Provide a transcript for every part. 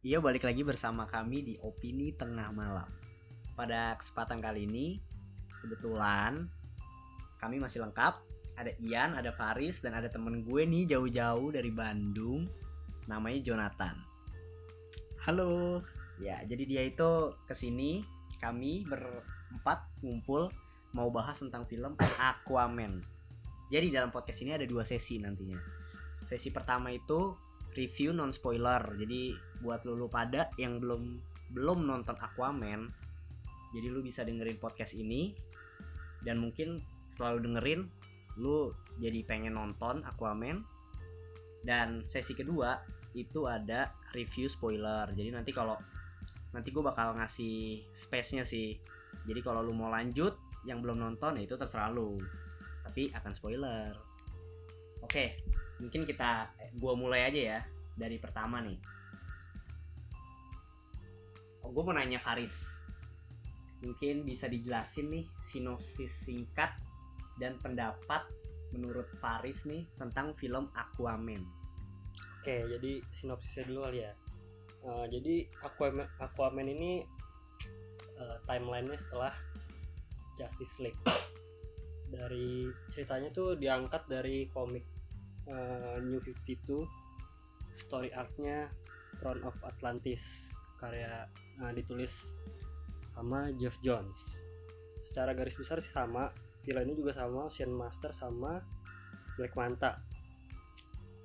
Iya balik lagi bersama kami di Opini Tengah Malam. Pada kesempatan kali ini Kebetulan Kami masih lengkap. Ada Ian, ada Faris, dan ada temen gue nih jauh-jauh dari Bandung. Namanya Jonathan. Halo. Ya jadi dia itu ke sini Kami berempat ngumpul Mau bahas tentang film Aquaman. Jadi dalam podcast ini ada dua sesi nantinya. Sesi pertama itu review non spoiler jadi buat lu, lu pada yang belum belum nonton Aquaman jadi lu bisa dengerin podcast ini. Dan mungkin selalu dengerin lu jadi pengen nonton Aquaman. Dan sesi kedua itu ada review spoiler. Jadi nanti kalau nanti gue bakal ngasih space nya sih. Jadi kalau lu mau lanjut yang belum nonton ya itu terserah lu. Tapi akan spoiler. Oke mungkin kita gua mulai aja ya dari pertama nih oh gue mau nanya Faris mungkin bisa dijelasin nih sinopsis singkat dan pendapat menurut Faris nih tentang film Aquaman Oke, jadi sinopsisnya dulu kali ya. Uh, jadi Aquaman, Aquaman ini uh, timelinenya setelah Justice League. Dari ceritanya tuh diangkat dari komik uh, New 52 story arc-nya Throne of Atlantis. Karya uh, ditulis sama Jeff Jones. Secara garis besar sih sama, ini juga sama Ocean Master sama Black Manta.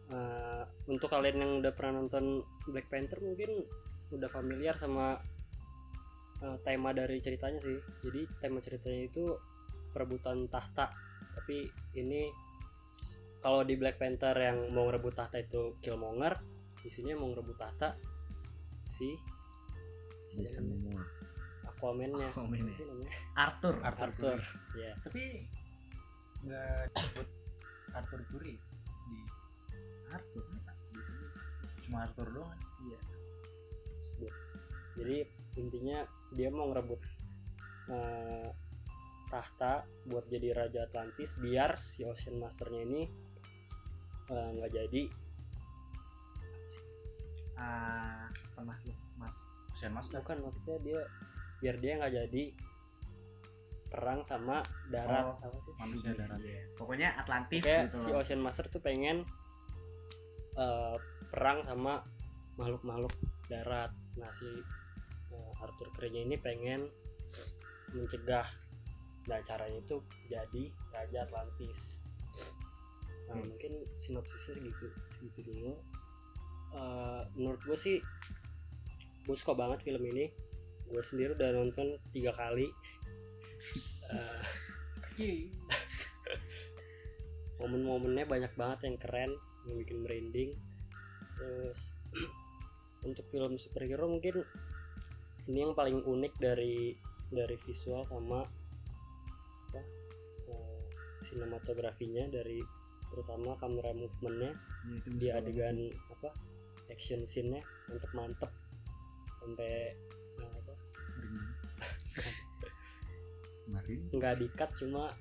Uh, untuk kalian yang udah pernah nonton Black Panther mungkin udah familiar sama uh, tema dari ceritanya sih. Jadi tema ceritanya itu perebutan tahta. Tapi ini kalau di Black Panther yang mau rebut tahta itu Killmonger isinya mau rebut tahta si si semua Aquaman-nya. Aquaman? Arthur. Arthur Arthur ya tapi nggak disebut Arthur Curry di Arthur di sini cuma Arthur doang. Kan? iya. Tersebut. Jadi intinya dia mau ngerebut eh, tahta buat jadi raja Atlantis biar si Ocean Masternya ini eh, nggak jadi. Ah, pernah lu mas Ocean Master Bukan maksudnya dia biar dia nggak jadi perang sama darat Oh. apa sih? manusia darat Iya. pokoknya Atlantis Kayak gitu si. Ocean Master tuh pengen eh, perang sama makhluk-makhluk darat. Nah si eh, Arthur Curry ini pengen mencegah. Nah caranya itu jadi Raja Atlantis. Nah Hmm. mungkin sinopsisnya segitu segitu dulu. Eh, menurut gue sih gue suka banget film ini. Gue sendiri udah nonton tiga kali. Eh, momen-momennya banyak banget yang keren yang bikin merinding terus untuk film superhero mungkin ini yang paling unik dari dari visual sama apa eh, sinematografinya dari terutama kamera movementnya itu di adegan apa action scene-nya mantep mantep. Sampai eh, apa? Kemarin. Nggak dikat cuma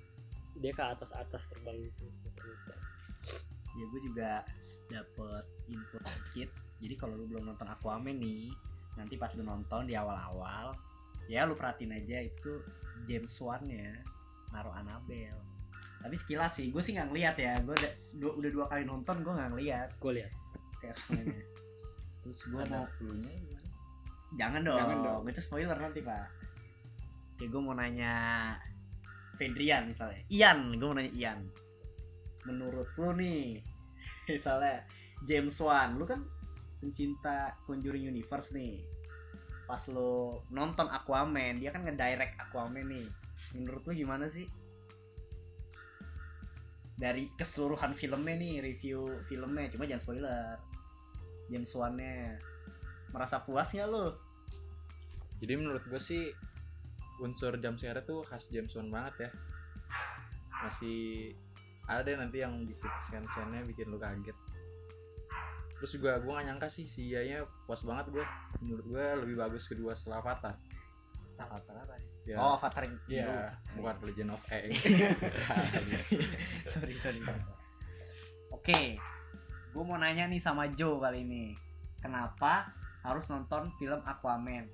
dia ke atas atas terbang gitu muter-muter. ya gue juga dapet info sedikit. Jadi kalau lu belum nonton Aquaman nih nanti pas lu nonton di awal-awal ya lu perhatiin aja itu James Wan ya naruh Annabelle tapi sekilas sih gue sih nggak ngeliat ya. Gue udah, dua- udah dua kali nonton gue nggak ngeliat. Gue lihat terus gue mau clue-nya gimana? Jangan dong, Jangan dong. itu spoiler nanti pak. Oke gue mau nanya Fedrian misalnya. Ian gue mau nanya Ian. Menurut lu nih misalnya James Wan lu kan pencinta Conjuring Universe nih. Pas lu nonton Aquaman dia kan ngedirect Aquaman nih. Menurut lu gimana sih dari keseluruhan filmnya nih review filmnya. Cuma jangan spoiler. James Wan-nya merasa puas nggak lu. Jadi menurut gue sih unsur jump scare tuh khas James Wan banget ya. Masih ada deh nanti yang bikin scene-scene bikin lu kaget. Terus juga gue gak nyangka sih si Yaya puas banget gue menurut gue lebih bagus kedua setelah Avatar. Avatar apa ya Oh, Avatar yang ya bukan Legend of Aang sorry sorry. Oke, gue mau nanya nih sama Joe kali ini. Kenapa harus nonton film Aquaman?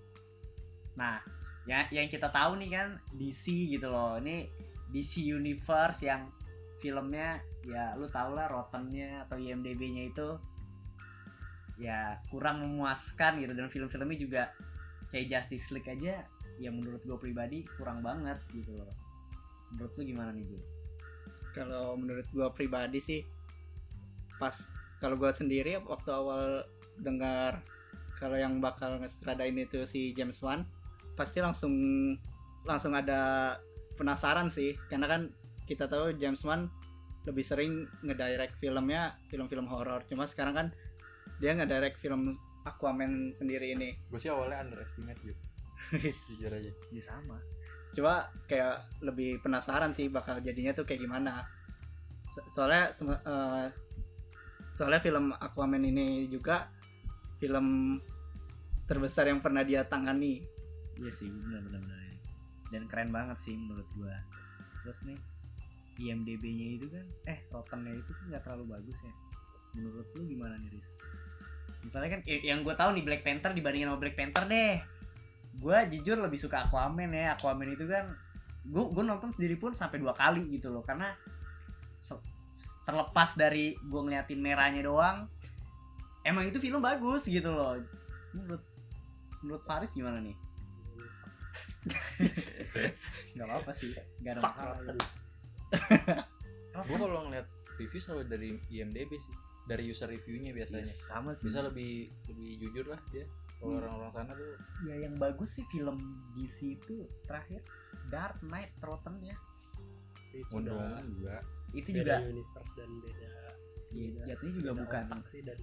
Nah ya yang kita tahu nih kan DC gitu loh. Ini DC Universe yang filmnya ya lu tau lah Rottennya atau IMDb-nya itu ya kurang memuaskan gitu. Dan film-filmnya juga kayak Justice League aja ya menurut gue pribadi kurang banget gitu loh. Menurut lu gimana nih gue kalau menurut gua pribadi sih pas kalau gua sendiri waktu awal dengar kalau yang bakal ngestradain itu si James Wan pasti langsung langsung ada penasaran sih. Karena kan kita tahu James Wan lebih sering ngedirect filmnya film-film horor. Cuma sekarang kan dia ngedirect film Aquaman sendiri ini. Gue sih awalnya underestimate gitu jujur aja. Ya sama. Coba kayak lebih penasaran sih bakal jadinya tuh kayak gimana. So- soalnya eh, soalnya film Aquaman ini juga film terbesar yang pernah dia tangani. Iya sih benar benar benar. Dan keren banget sih menurut gua. Terus nih IMDb-nya itu kan eh Rottennya itu kan nggak terlalu bagus ya. Menurut lu gimana nih Riz? Misalnya kan yang gue tahu nih Black Panther dibandingin sama Black Panther deh gua jujur lebih suka Aquaman ya. Aquaman itu kan gue gue nonton sendiri pun sampai dua kali gitu loh. Karena terlepas dari gue ngeliatin merahnya doang emang itu film bagus gitu loh. Menurut menurut Faris gimana nih? Nggak apa apa sih nggak ada masalah. Gue kalau ngeliat review selalu dari IMDb sih. Dari user reviewnya biasanya. Iya, sama sih. Bisa lebih lebih jujur lah dia kalau Hmm. orang-orang sana tuh ya yang bagus sih film DC itu terakhir Dark Knight Rotten ya itu Wonder Woman juga. Itu beda juga. universe dan beda iya, jatuhnya juga beda bukan sih dan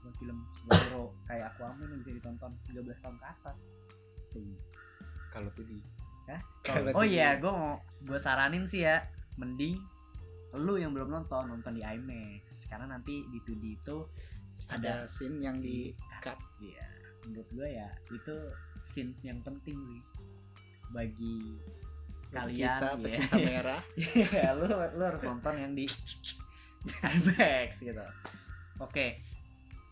bukan film superhero kayak Aquaman yang bisa ditonton 13 tahun ke atas. Kalau tuh di Kalau oh iya gue mau gue saranin sih ya mending lu yang belum nonton nonton di IMAX. Karena nanti di 2D itu ada scene yang di cut. Iya, menurut gue ya itu scene yang penting sih bagi kalian kita ya. pecinta merah Iya, lu lu harus nonton yang di IMAX gitu. Oke.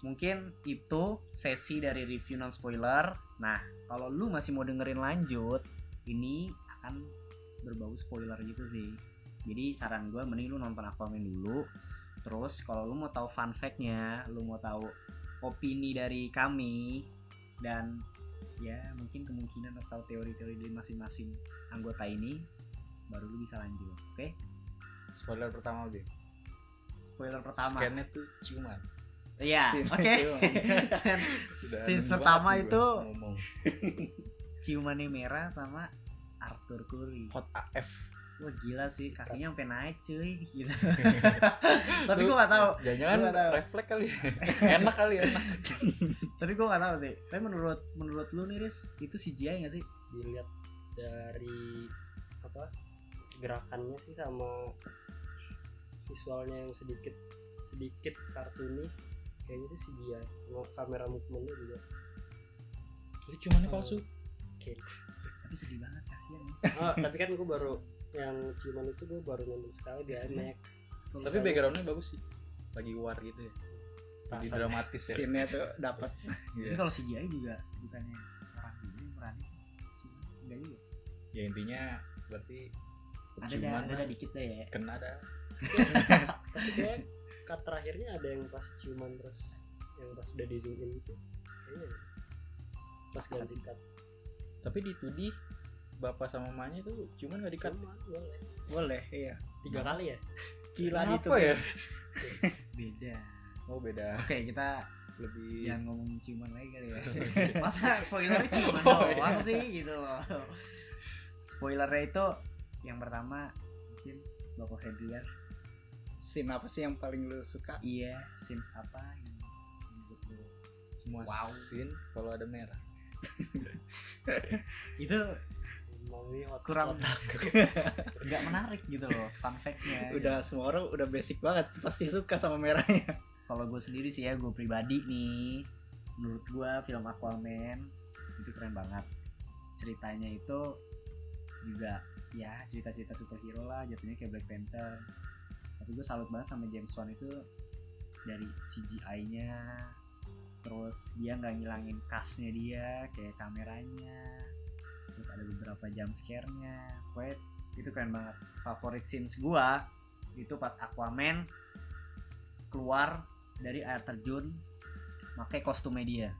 Mungkin itu sesi dari review non spoiler. Nah, kalau lu masih mau dengerin lanjut, ini akan berbau spoiler gitu sih. Jadi saran gue mending lu nonton Aquaman dulu. Terus kalau lu mau tahu fun fact-nya, lu mau tahu opini dari kami dan ya mungkin kemungkinan atau teori-teori dari masing-masing anggota ini baru lu bisa lanjut. Oke? spoiler pertama deh Spoiler pertama. scannya tuh ciuman Iya, oke. Scene pertama itu ngomong ciumannya merah sama Arthur Curry. hot AF Wah gila sih, kakinya sampai naik cuy gitu. Tapi gua gak tahu. Gua tahu. refleks kali ya. enak kali enak Tapi gua gak tahu sih. Tapi menurut menurut lu nih Riz, itu CGI gak sih? dilihat dari apa gerakannya sih sama visualnya yang sedikit sedikit kartuni kayaknya sih CGI sama kamera movementnya juga itu cuman palsu oke Tapi sedih banget kasihan. oh, tapi kan gue baru yang ciuman itu gue baru nonton sekali di IMAX Kalau tapi backgroundnya bagus sih lagi war gitu ya Rasa- dramatis ya scene-nya tuh dapat Iya. kalau CGI juga bukannya orang yang berani. Enggak juga. ya intinya berarti Ada ciuman ada dah dikit deh ya. kena ada tapi kayak cut terakhirnya ada yang pas ciuman terus yang pas udah di zoom in gitu kayaknya ya. pas ganti cut tapi di 2D bapak sama mamanya tuh cuman gak dikat. Boleh. Boleh iya. Tiga kali ya? gila itu apa ya? Beda. oh beda. Oke, kita lebih yang ngomong ciuman lagi kali ya. Masa spoilernya ciuman Oh, doang iya. sih gitu loh. Spoilernya itu yang pertama mungkin Bapak Fedrian scene apa sih yang paling lu suka? Iya scenes apa yang menurut lu? Semua Wow. scene kalau ada merah. Itu Emang ini hot kurang nggak menarik gitu loh fun fact-nya udah semua orang udah basic banget pasti suka sama merahnya. Kalau gue sendiri sih ya gue pribadi nih menurut gue film Aquaman itu keren banget. Ceritanya itu juga ya cerita-cerita superhero lah jatuhnya kayak Black Panther. Tapi gue salut banget sama James Wan itu dari CGI-nya terus dia nggak ngilangin khasnya dia kayak kameranya terus ada beberapa jump scare-nya. Pokoknya itu keren banget. Favorit scenes gua itu pas Aquaman keluar dari air terjun pakai kostumnya dia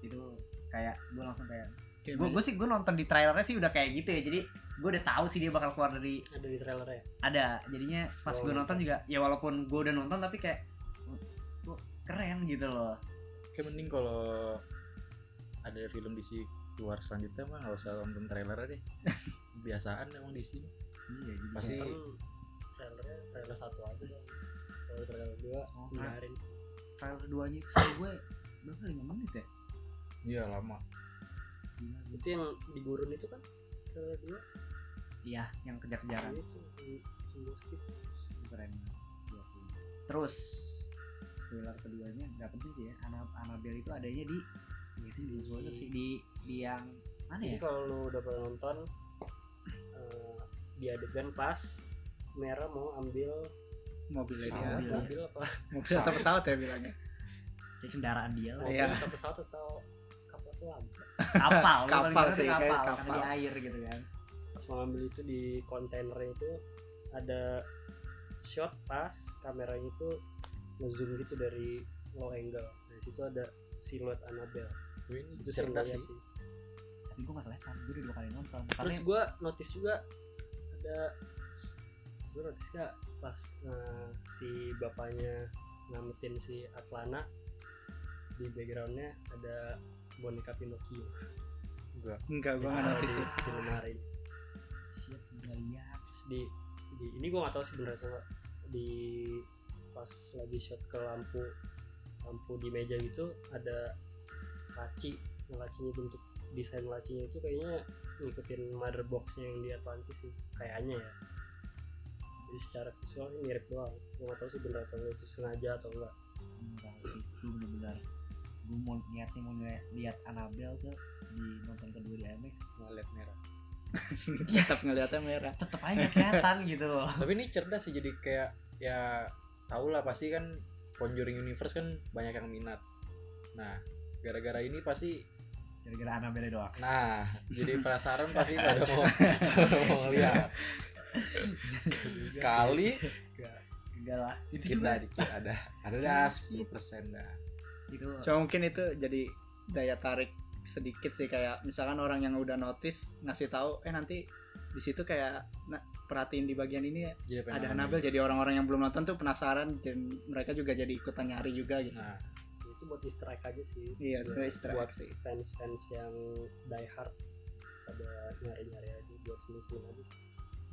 itu kayak gue langsung kayak Kayak gue gue sih gue nonton di trailernya sih udah kayak gitu ya. Jadi gue udah tahu sih dia bakal keluar dari ada di trailer ya? Ada. Jadinya pas Oh, gue nonton nonton. juga ya walaupun gue udah nonton tapi kayak keren gitu loh. Kayak mending kalau ada film DC keluar selanjutnya mah nggak usah nonton trailer deh. Kebiasaan emang DC iya jadi Pasti- kan trailernya trailer satu aja kan kalau trailer dua Oh, biarin. Trailer duanya itu sih gue berapa lima menit ya? Iya lama. Gila, itu yang di gurun itu kan trailer dua? Iya yang kejar-kejaran. Itu di semua skip. Keren terus spoiler keduanya nggak penting sih ya Ana Annabelle itu adanya di itu di spoiler sih. Di di yang mana jadi ya? kalau lu udah pernah nonton eh, di adegan pas merah mau ambil mobilnya dia. Pesawat, Mobil. mobil apa? Mobil atau pesawat ya bilangnya? Kayak kendaraan dia lah. Mobil Iya. atau pesawat atau kapal selam? Kapal. Kapal sih, kapal, kayak karena kapal. di air gitu kan. Pas mau ambil itu di kontainernya itu ada shot pas kameranya itu ngezoom gitu dari low angle. Dari situ ada siluet Annabelle Wih, ini itu cerdas banget sih. sih. Tapi gue gak kelihatan gue udah dua kali nonton. Terus makanya gue notice juga ada gue notice gak pas eh, si bapaknya ngametin si Atlana di backgroundnya ada boneka Pinocchio. Enggak. Enggak gua nggak notice di sih. film hari shit gak lihat terus di, di ini gue gak tahu sih bener sama di pas lagi shot ke lampu lampu di meja gitu ada laci Nah, lacinya bentuk desain lacinya itu kayaknya ngikutin mother boxnya yang di Atlantis sih kayaknya ya. Jadi secara visual ini mirip doang. Gue gak tahu sih bener atau itu sengaja atau enggak. Enggak sih gue bener-bener gue mau niatnya mau li- lihat Annabelle tuh di nonton kedua di IMAX ngeliat merah. Tetap ngeliatnya merah. Tetep aja nggak kelihatan gitu loh. Tapi ini cerdas sih jadi kayak ya tau lah pasti kan Conjuring Universe kan banyak yang minat. Nah gara-gara ini pasti gara-gara Annabelle doang. Nah jadi penasaran pasti pada mau pada mau ngeliat. Kali enggak lah. Itu dikit juga. dah dikit. Ada ada dah 10 persen dah. Itu. Cuma mungkin itu jadi daya tarik sedikit sih kayak misalkan orang yang udah notice ngasih tahu eh nanti di situ kayak na- perhatiin di bagian ini ya, jadi ada Annabelle jadi orang-orang yang belum nonton tuh penasaran dan mereka juga jadi ikutan nyari juga gitu. Nah itu buat easter egg aja sih. Iya easter egg buat sih. fans-fans yang die hard pada nyari-nyari aja buat seneng-seneng aja sih.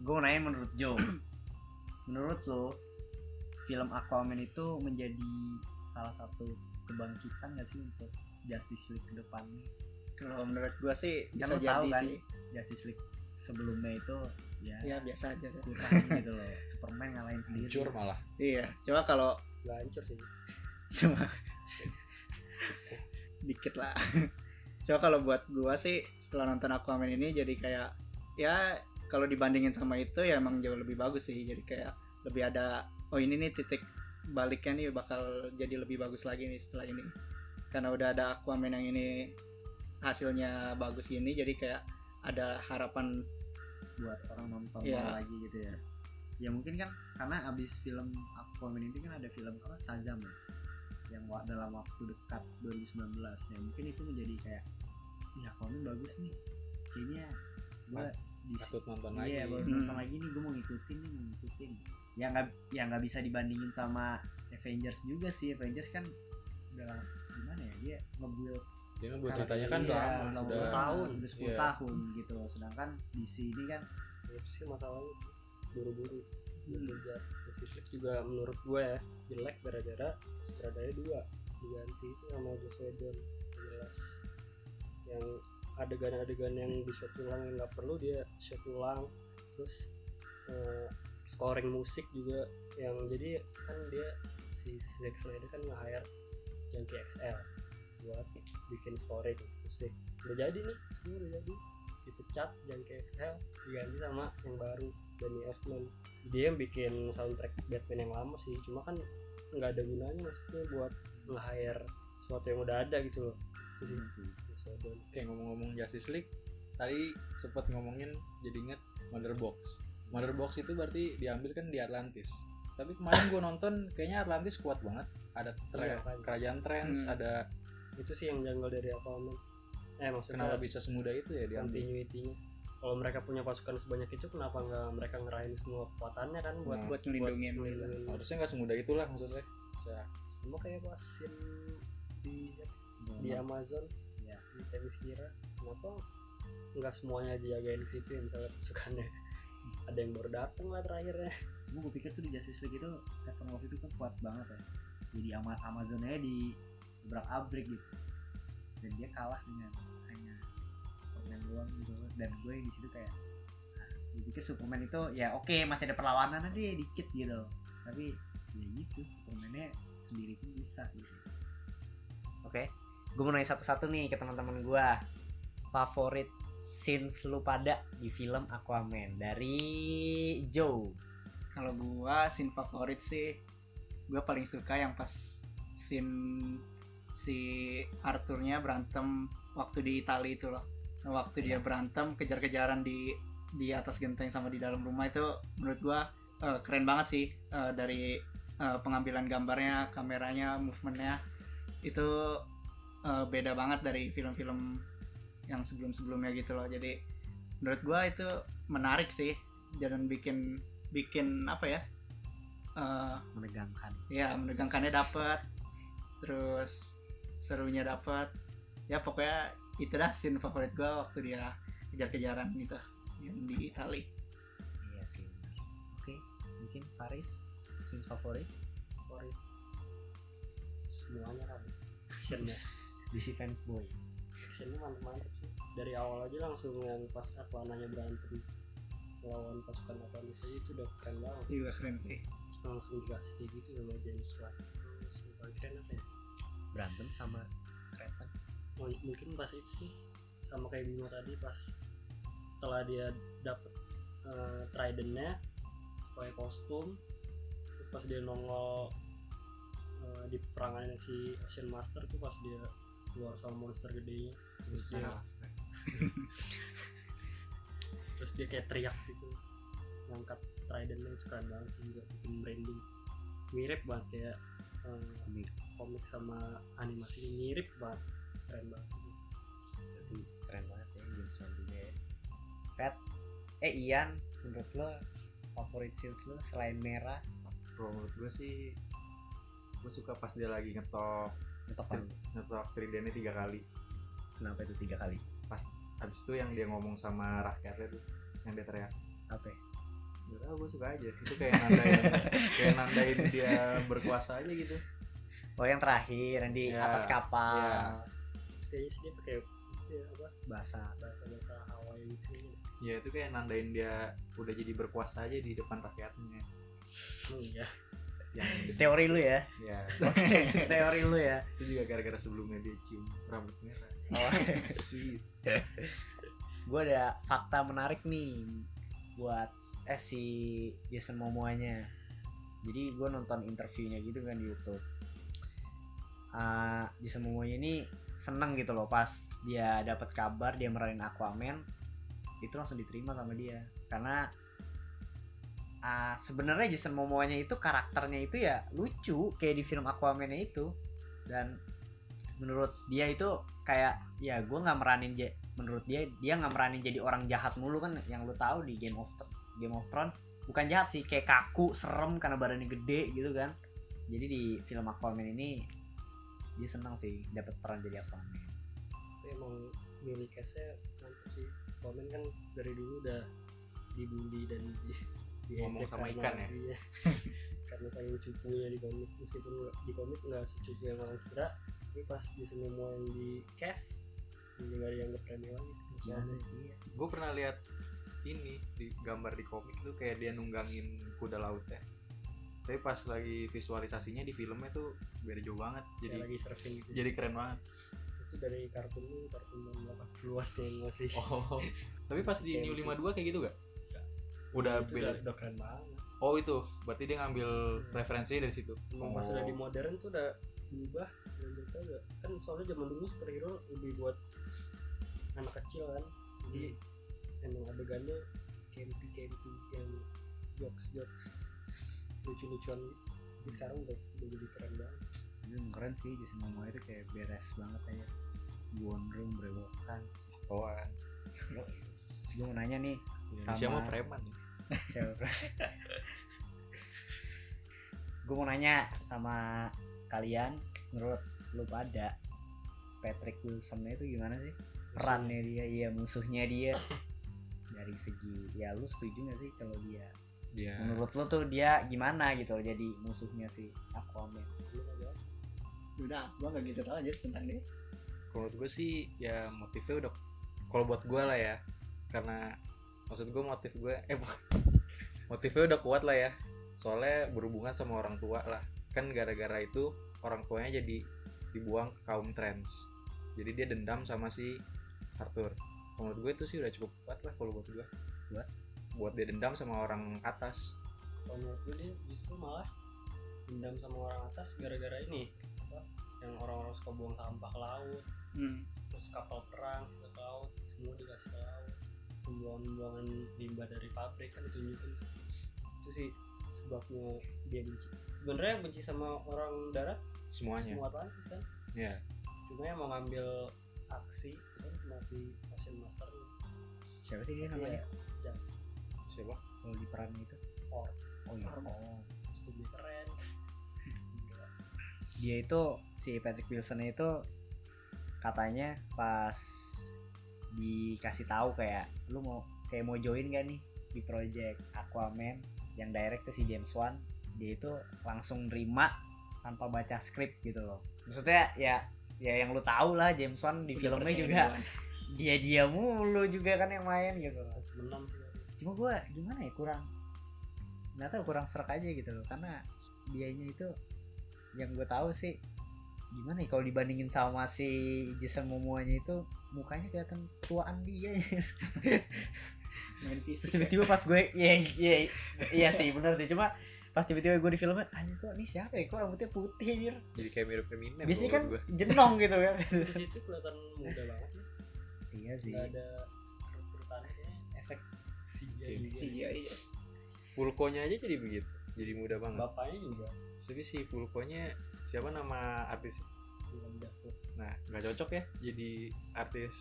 Gue mau nanya menurut Joe. Menurut lo film Aquaman itu menjadi salah satu kebangkitan gak sih untuk Justice League ke depannya? Kalau menurut gua sih Kan bisa lo jadi tahu kan, sih. Justice League sebelumnya itu ya, ya biasa aja sih. kurang gitu loh. Superman ngalahin sendiri. Hancur malah. Iya coba kalau nggak hancur sih. Cuma dikit lah. Coba kalau buat gua sih setelah nonton Aquaman ini jadi kayak ya kalau dibandingin sama itu ya emang jauh lebih bagus sih. Jadi kayak lebih ada oh ini nih titik baliknya nih bakal jadi lebih bagus lagi nih setelah ini. Karena udah ada Aquaman yang ini hasilnya bagus ini jadi kayak ada harapan buat orang nonton Iya. lagi gitu ya. Ya mungkin kan karena abis film Aquaman ini kan ada film apa? Shazam ya yang dalam waktu dekat 2019 ya. Mungkin itu menjadi kayak ya Aquaman bagus nih kayaknya di patut nonton lagi. iya baru Hmm. nonton lagi nih gue mau ngikutin nih mau ngikutin. Ya nggak ya nggak bisa dibandingin sama Avengers juga sih. Avengers kan udah gimana ya dia nge-build dia ngebuat ceritanya kan iya, lama udah sudah 10 tahun sudah 10 Iya. tahun gitu sedangkan di sini kan itu sih masalahnya sih buru-buru. Hmm. League juga menurut gue ya jelek gara-gara sutradara dua diganti itu sama Joss Whedon jelas. Yang adegan-adegan yang di shot ulang yang nggak perlu dia shot ulang terus eh, scoring musik juga yang jadi kan dia si Zack Snyder kan nge-hire Junkie XL buat bikin scoring musik. Udah jadi nih semua udah jadi. Dipecat Junkie XL diganti sama yang baru Danny Elfman. Dia yang bikin soundtrack Batman yang lama sih cuma kan nggak ada gunanya maksudnya buat nge-hire sesuatu yang udah ada gitu loh. Itu sih. Sesuatu. kayak ngomong-ngomong Justice League tadi sempet ngomongin jadi inget Mother Box. Mother Box itu berarti diambil kan di Atlantis. Tapi kemarin gue nonton kayaknya Atlantis kuat banget. Ada tre- Iya, kan. kerajaan Trans Hmm. ada itu sih yang janggal dari Aquaman. Eh maksudnya kenapa bisa semudah itu ya diambil? continuity-nya kalau mereka punya pasukan sebanyak itu kenapa nggak mereka ngerahin semua kekuatannya kan buat Nah, buat ngelindungin. harusnya nggak semudah itulah maksudnya. Bisa sama kayak pas scene di di Amazon. Ya. di Themyscira kenapa nggak semuanya jagain ke situ ya misalnya pasukannya? Ada yang baru datang lah terakhirnya. Cuma gue pikir tuh di Justice League itu Steppenwolf itu kan kuat banget ya. Jadi ama Amazonnya di berak abrik gitu. Dan dia kalah dengan doang gitu. Dan gue di situ kayak ah, gue pikir Superman itu ya oke masih ada perlawanan aja dikit gitu. Tapi ya gitu Supermannya sendiri pun bisa gitu. Oke, gue mau nanya satu-satu nih ke teman-teman gue. Favorit scenes lu pada di film Aquaman dari Joe. kalau gua scene favorit sih gua paling suka yang pas scene si Arthurnya berantem waktu di Itali itu loh waktu dia berantem kejar-kejaran di di atas genteng sama di dalam rumah itu menurut gua eh, keren banget sih eh, dari eh, pengambilan gambarnya kameranya movementnya. Itu eh, beda banget dari film-film yang sebelum-sebelumnya gitu loh. Jadi menurut gua itu menarik sih dan bikin bikin apa ya eh, menegangkan. ya menegangkannya dapat terus serunya dapat ya pokoknya itu dah scene favorit gua waktu dia kejar-kejaran gitu yang di Itali. Iya sih. Oke, mungkin Paris scene favorit? Favorit. Semuanya kan actionnya. DC fans boy. actionnya mantep-mantep sih. Dari awal aja langsung yang pas Aquananya berantem. Lawan pasukan Atlantis aja itu udah keren banget. Juga keren sih. Langsung dikasih kayak gitu sama James Wan. Terus yang paling keren apa ya? Berantem sama mungkin pas itu sih sama kayak Bimo tadi pas setelah dia dapet eh, tridentnya pakai kostum terus pas dia nongol eh, di perangannya si Ocean Master tuh pas dia keluar sama monster gedenya terus dia terus dia kayak teriak gitu ngangkat tridentnya itu keren banget juga bikin branding. Mirip banget kayak eh, komik sama animasi mirip banget keren banget sih. Jadi keren banget ya James Wan juga ya. Pet, eh Ian, menurut lo favorit scenes lo selain merah kalau menurut gue sih gue suka pas dia lagi ngetok atau apa? ngetok tridennya tiga kali Kenapa itu tiga kali? habis itu yang dia ngomong sama rakyatnya tuh yang dia teriak Apa? ya? Gak tau gue suka aja itu kayak nandain kayak nandain dia berkuasa aja gitu Oh yang terakhir yang di Ya, atas kapal ya. Kayaknya sih dia pakai ya, apa bahasa bahasa bahasa Hawaii gitu ya itu kayak nandain dia udah jadi berkuasa aja di depan rakyatnya. Oh iya yang teori lu ya? Ya. Teori lu ya. Itu juga gara-gara sebelumnya dia cium rambut merah. Oh, sweet. Gue ada fakta menarik nih buat eh si Jason Momoa-nya. Jadi gue nonton interviewnya gitu kan di YouTube. Ah, Jason Momoa ini seneng gitu loh pas dia dapat kabar dia meranin Aquaman itu langsung diterima sama dia. Karena ah, sebenarnya Jason Momoa-nya itu karakternya itu ya lucu kayak di film Aquaman itu. Dan menurut dia itu kayak ya gue nggak meranin menurut dia dia nggak meranin jadi orang jahat mulu kan yang lu tahu di Game of Game of Thrones. Bukan jahat sih kayak kaku serem karena badannya gede gitu kan. Jadi di film Aquaman ini dia senang sih dapat peran jadi Aquaman emang mini case-nya mantap sih komen kan dari dulu udah dibully dan di, Ngomong sama ikan ya? iya. karena saking cupunya di komik meskipun di komik nggak secupu yang orang kira tapi pas di semua yang di cast jadi nggak dianggap remeh lagi sih, iya. gue pernah lihat ini di gambar di komik tuh kayak dia nunggangin kuda laut ya tapi pas lagi visualisasinya di filmnya tuh beda jauh banget. Jadi jadi lagi surfing gitu. jadi keren banget. Itu dari kartun kartun yang 80-an yang masih oh. Tapi pas di New gitu. 52 kayak gitu gak? Udah itu beda. udah, udah keren banget. Oh itu. Berarti dia ngambil referensinya dari situ? Emang pas Oh. udah di modern tuh udah berubah juga kan soalnya zaman dulu superhero lebih buat anak kecil kan. Jadi emang adegannya campy campy yang jokes jokes lucu-lucuan gitu tapi sekarang udah, udah jadi keren banget. Ini emang keren sih Jason Momoa itu kayak beres banget aja. Gondrong berewokan Toan Terus gue mau nanya nih Indonesia Sama- mah preman Siapa? gue mau nanya sama kalian menurut lu pada Patrick Wilson itu gimana sih? Perannya dia iya musuhnya dia. Dari segi ya lu setuju gak sih kalau dia dia menurut lu tuh dia gimana gitu loh jadi musuhnya si Aquaman? Udah gua nggak gitu tau aja tentang dia. Kalau menurut gue sih ya motifnya udah kalau buat gue lah ya karena maksud gue motif gue eh motifnya udah kuat lah ya. Soalnya berhubungan sama orang tua lah. Kan gara-gara itu orang tuanya jadi dibuang ke kaum trans. Jadi dia dendam sama si Arthur. Kalau menurut gue itu sih udah cukup kuat lah kalau buat gue Buat? Buat dia dendam sama orang atas. Kalau menurut gue dia justru malah dendam sama orang atas gara-gara ini apa yang orang-orang suka buang sampah ke laut hmm. terus kapal perang ke laut semua dikasih ke laut pembuangan-pembuangan limbah dari pabrik kan ditunjukin. Itu sih sebabnya dia benci. Sebenarnya yang benci sama orang darat? Semuanya. Semua Atlantis kan? Ya cuma yang mau ngambil aksi kan masih Ocean Master siapa sih dia namanya? Iya. Siapa kalau di peran itu? Or. Oh iya. Oh. Studi keren. Dia itu si Patrick Wilson itu katanya pas dikasih tahu kayak lu mau kayak mau join gak nih di project Aquaman? Yang direct tuh si James Wan. Dia itu langsung nerima tanpa baca skrip gitu loh. Maksudnya ya ya yang lu tahu lah James Wan di Udah filmnya juga dia dia mulu juga kan yang main gitu loh. Menang sih. Cuma gue gimana ya kurang nggak tahu kurang serak aja gitu loh. Karena dianya itu yang gue tahu sih gimana ya kalau dibandingin sama si Jason Momoa nya itu mukanya kelihatan tuaan dia. Terus tiba-tiba pas gue iya iya iya sih benar sih. Cuma pas tiba-tiba gue di filmnya anjir kok ini siapa ya? Kok rambutnya putih anjir? Jadi kayak mirip Eminem biasanya kan menurut jenong gitu kan. Di situ kelihatan muda banget. Ya iya sih. Nggak ada Iya. juga. CGI ya. Fulko-nya aja jadi begitu jadi muda banget. Bapaknya juga. Tapi si Fulko-nya siapa nama artis? Nah nggak cocok ya jadi artis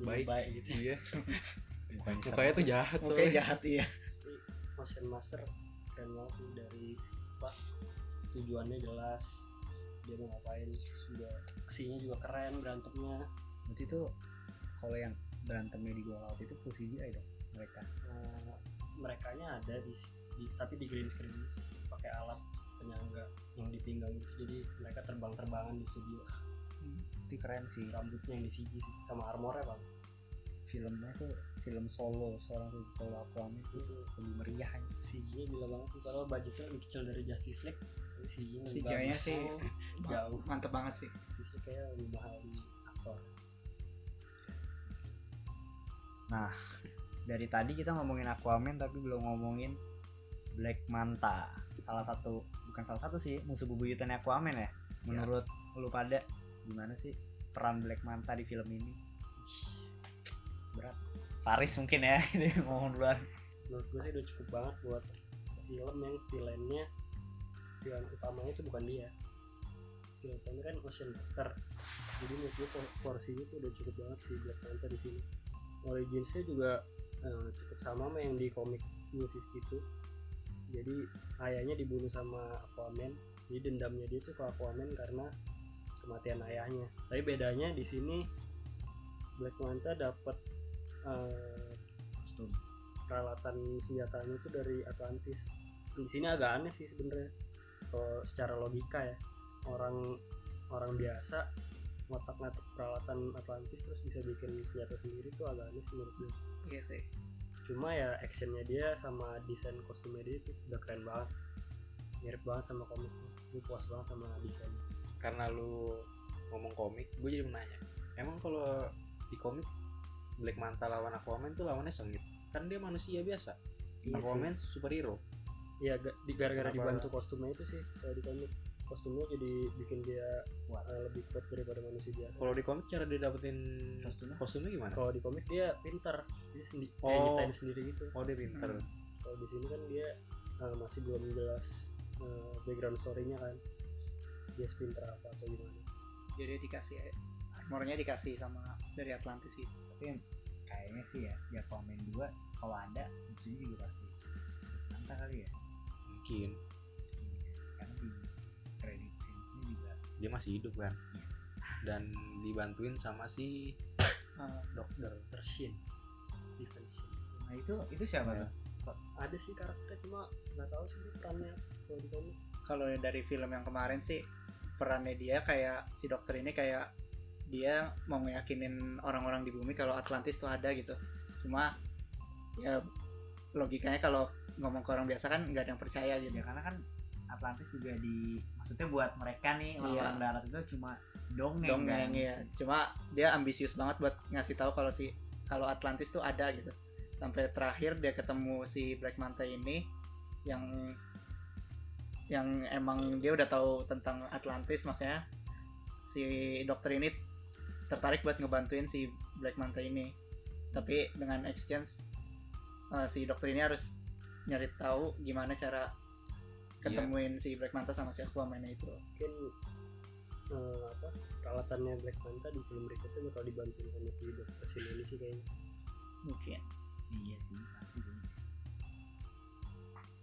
Jadi baik, baik gitu. Iya. Mukanya tuh jahat Mukanya soalnya. jahat iya. Motion Master keren banget sih dari apa tujuannya jelas. Dia mau ngapain juga aksinya juga keren berantemnya. Berarti itu kalau yang berantemnya di gua laut itu full CGI dong mereka. Eh, merekanya ada di, di- tapi di green screen pakai alat penyangga yang di pinggang gitu jadi mereka terbang-terbangan di studio itu keren sih. Rambutnya yang di CG sih sama armornya bang. Filmnya tuh film solo seorang film solo Aquaman itu lebih meriah aja. CG nya gila banget sih kalau budgetnya lebih kecil dari Justice League. Tapi CG nya sih jauh. mantep banget sih. League kayak lebih mahal di aktor dari tadi kita ngomongin Aquaman tapi belum ngomongin Black Manta. Salah satu bukan salah satu sih musuh bebuyutan Aquaman ya. Menurut lu pada gimana sih peran Black Manta di film ini? Berat. Paris mungkin ya ini ngomong duluan. Menurut gue sih udah cukup banget buat film yang villainnya villain utamanya itu bukan dia. Villain utamanya kan Ocean Master. Jadi menurut gue por- porsinya tuh udah cukup banget sih Black Panther di sini. Originsnya juga eh, cukup sama sama yang di komik New 52 jadi ayahnya dibunuh sama Aquaman jadi dendamnya dia tuh ke Aquaman karena kematian ayahnya tapi bedanya di sini Black Manta dapat eh, Kostum. peralatan senjatanya itu dari Atlantis. Di sini agak aneh sih sebenarnya. Kalau secara logika ya, orang orang biasa ngotak-ngatik peralatan Atlantis terus bisa bikin senjata sendiri tuh agak aneh menurut gue. Iya sih Cuma ya actionnya dia sama desain kostumnya dia itu udah keren banget. Mirip banget sama komik. Gue puas banget sama desainnya. karena lu ngomong komik gue jadi menanya emang kalau di komik Black Manta lawan Aquaman tuh lawannya sengit kan dia manusia biasa Iya Aquaman superhero Iya, gara-gara dibantu kostumnya itu sih kalau di komik. Kostumnya jadi bikin dia Kuat. eh, lebih kuat daripada manusia biasa Kalau di komik cara dia dapetin Kostumnya? kostumnya gimana? kalau di komik dia pintar dia sendiri Oh. kayak nyiptain sendiri gitu Oh dia pinter. Hmm. kalau di sini kan dia eh, masih belum jelas eh, background story-nya kan dia sepintar apa atau gimana jadi dikasih armornya dikasih sama dari Atlantis gitu tapi kayaknya sih ya di Aquaman 2 kalau ada musuhnya juga pasti Anta kali ya Mungkin dia masih hidup kan. Dan dibantuin sama si Eh, dokter. Shin Stephen Shin nah itu itu siapa Ya. tuh ada sih karakternya cuma nggak tahu sih perannya kalau di komik kalau dari film yang kemarin sih perannya dia kayak si dokter ini kayak dia mau ngeyakinin orang-orang di bumi kalau Atlantis tuh ada gitu cuma ya logikanya kalau ngomong ke orang biasa kan nggak ada yang percaya gitu ya karena kan Atlantis juga di maksudnya buat mereka nih orang-orang Iya. darat itu cuma dongeng, dongeng kan ya cuma dia ambisius banget buat ngasih tahu kalau si kalau Atlantis tuh ada gitu. Sampai terakhir dia ketemu si Black Manta ini yang yang emang dia udah tahu tentang Atlantis makanya si dokter ini tertarik buat ngebantuin si Black Manta ini. Tapi dengan exchange eh, si dokter ini harus nyari tahu gimana cara ketemuin si Black Manta sama si Aquaman itu. Mungkin eh, apa peralatannya Black Manta di film berikutnya bakal dibantu sama si dokter Shin ini sih kayaknya. Mungkin. Iya sih pasti sih.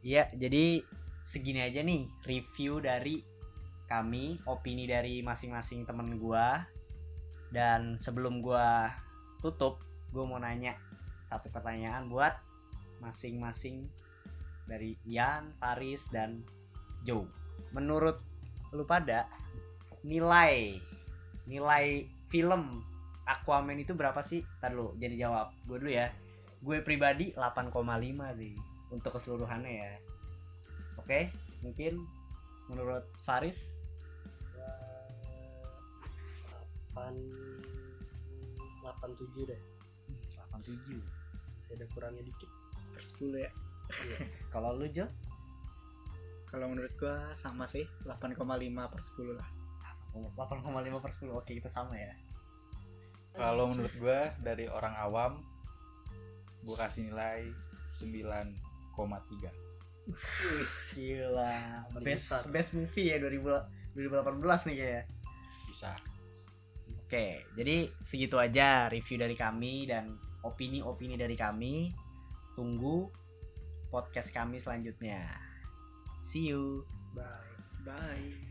iya jadi segini aja nih review dari kami opini dari masing-masing temen gua. Dan sebelum gua tutup gua mau nanya satu pertanyaan buat masing-masing dari Ian, Paris dan Joe. Menurut lu pada nilai nilai film Aquaman itu berapa sih? Ntar lu jadi jawab. Gue dulu ya. Gue pribadi 8,5 sih untuk keseluruhannya ya. Oke mungkin menurut Faris? Delapan delapan tujuh deh. 87 masih ada kurangnya dikit. Per 10 ya kalau lu Jo? Kalau menurut gua sama sih 8,5 per 10 lah. 8,5 per 10 oke kita sama ya. Kalau menurut gua dari orang awam gua kasih nilai 9,3. Wih, gila. Best best movie ya 2000 2018 nih kayaknya. Bisa. Oke, jadi segitu aja review dari kami dan opini-opini dari kami. Tunggu podcast kami selanjutnya. See you. bye bye